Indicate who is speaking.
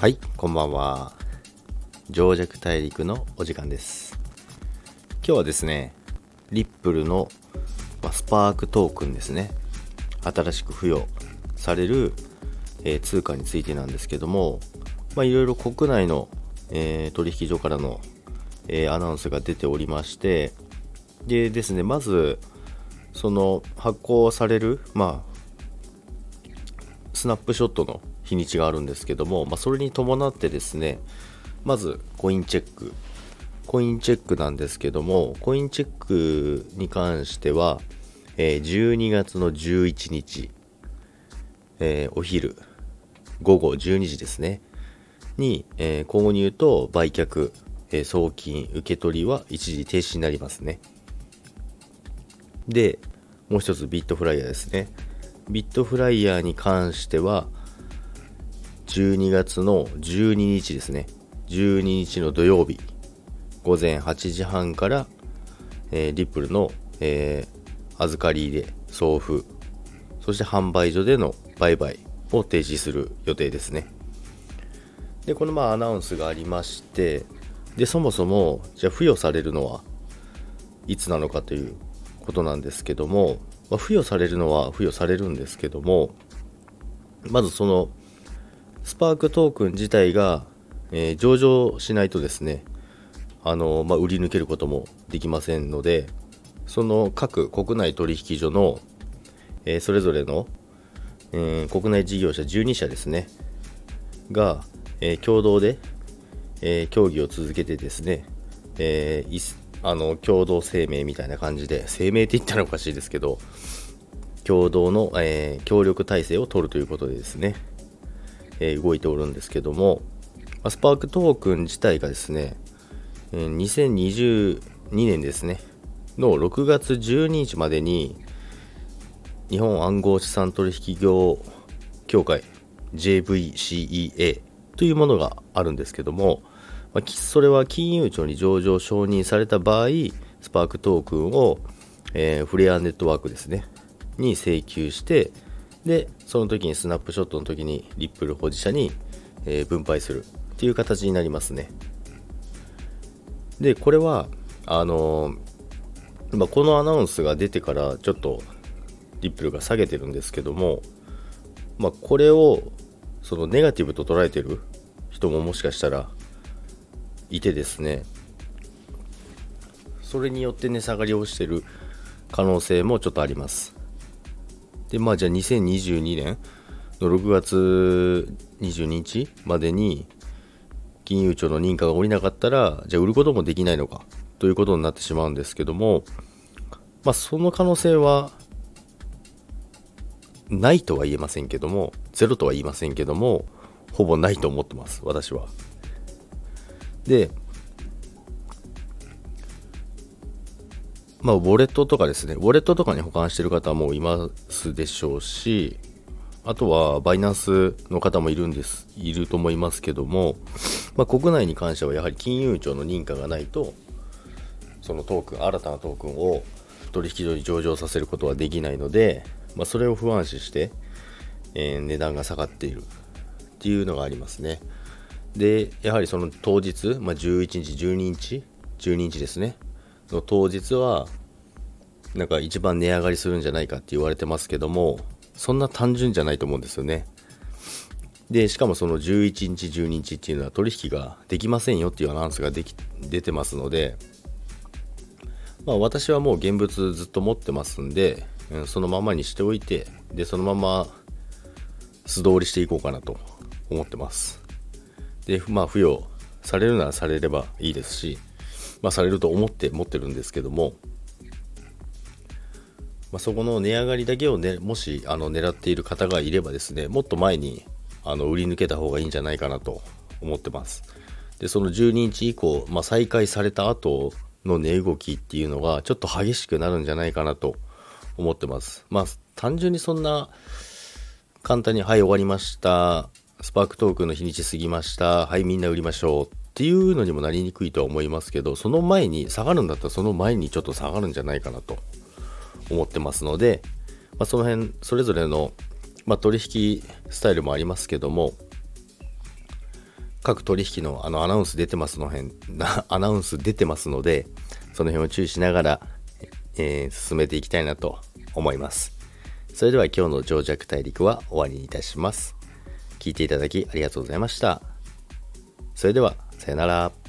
Speaker 1: はい、こんばんは。情弱大陸のお時間です。今日はですね、リップルの、スパークトークンですね。新しく付与される、えー通貨についてなんですけども、まあ、いろいろ国内の、えー取引所からの、えーアナウンスが出ておりまして、でですね、まず、その発行される、まあ、スナップショットの日にちがあるんですけども、まあ、それに伴ってですね、まずコインチェック。コインチェックなんですけども、コインチェックに関しては、えー12月の11日、えーお昼、午後12時ですね、に、えー購入と売却、えー送金、受け取りは一時停止になりますね。で、もう一つビットフライヤーですね。ビットフライヤーに関しては、12月の12日ですね。12日の土曜日、午前8時半から、えーリップルの、えー預かり入れ、送付、そして販売所での売買を停止する予定ですね。で、このまあアナウンスがありまして、で、そもそも、じゃあ付与されるのはいつなのかということなんですけども、まあ、付与されるのは付与されるんですけども、まずそのスパークトークン自体が、えー上場しないとですね、あのまあ、売り抜けることもできませんので、その各国内取引所の、えーそれぞれの、えー国内事業者12社ですね、が、え共同で、え協議を続けてですね、えあの共同声明みたいな感じで、声明って言ったらおかしいですけど、共同の、え協力体制を取るということでですね、え動いておるんですけども、まスパークトークン自体がですね、え2022年ですね、の6月12日までに、日本暗号資産取引業協会 JVCEA というものがあるんですけども、まそれは金融庁に上場承認された場合、スパークトークンを、えーフレアネットワークですね、に請求して、で、その時にスナップショットの時にリップル保持者に、えー分配するっていう形になりますね。で、これは、あのーまあ、このアナウンスが出てからちょっとリップルが下げてるんですけども、まあ、これをそのネガティブと捉えてる人ももしかしたらいてですねそれによって値下がりをしてる可能性もちょっとありますでまあじゃあ2022年の6月22日までに金融庁の認可が下りなかったらじゃあ売ることもできないのかということになってしまうんですけどもまあその可能性はないとは言えませんけどもゼロとは言いませんけどもほぼないと思ってます私は。でまあ、ウォレットとかですね、ウォレットとかに保管してる方もいますでしょうし、あとはバイナンスの方もいるんです、いると思いますけども、まあ、国内に関してはやはり金融庁の認可がないと、そのトークン、新たなトークンを取引所に上場させることはできないので、まあ、それを不安視して、えー値段が下がっているっていうのがありますね。で、やはりその当日、まあ、11日、12日、12日ですね、の当日は、なんか一番値上がりするんじゃないかって言われてますけども、そんな単純じゃないと思うんですよね。で、しかもその11日、12日っていうのは取引ができませんよっていうアナウンスができ出てますので、まあ私はもう現物ずっと持ってますんで、そのままにしておいて、で、そのまま素通りしていこうかなと思ってます。で、まあ付与されるならされればいいですし、まあされると思って持ってるんですけども、まあ、そこの値上がりだけを、ね、もしあの狙っている方がいればですね、もっと前にあの売り抜けた方がいいんじゃないかなと思ってます。で、その12日以降、まあ、再開された後の値動きっていうのがちょっと激しくなるんじゃないかなと思ってます。まあ、単純にそんな簡単に、はい、終わりました。スパークトークの日にち過ぎました。はい、みんな売りましょう。っていうのにもなりにくいとは思いますけど、その前に、下がるんだったらその前にちょっと下がるんじゃないかなと思ってますので、まあ、その辺、それぞれの、まあ、取引スタイルもありますけども、各取引のあのアナウンス出てますの辺、アナウンス出てますので、その辺を注意しながら、えー、進めていきたいなと思います。それでは今日の情弱大陸は終わりにいたします。聞いていただきありがとうございました。それでは、さよなら。